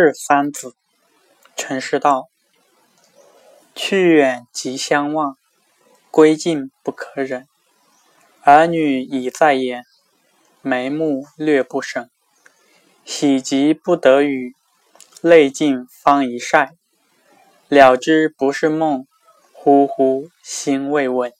是三子，陈师道。去远即相望，归近不可忍。儿女已在眼，眉目略不省。喜极不得语，泪尽方一晒。了知不是梦，呼呼心未稳。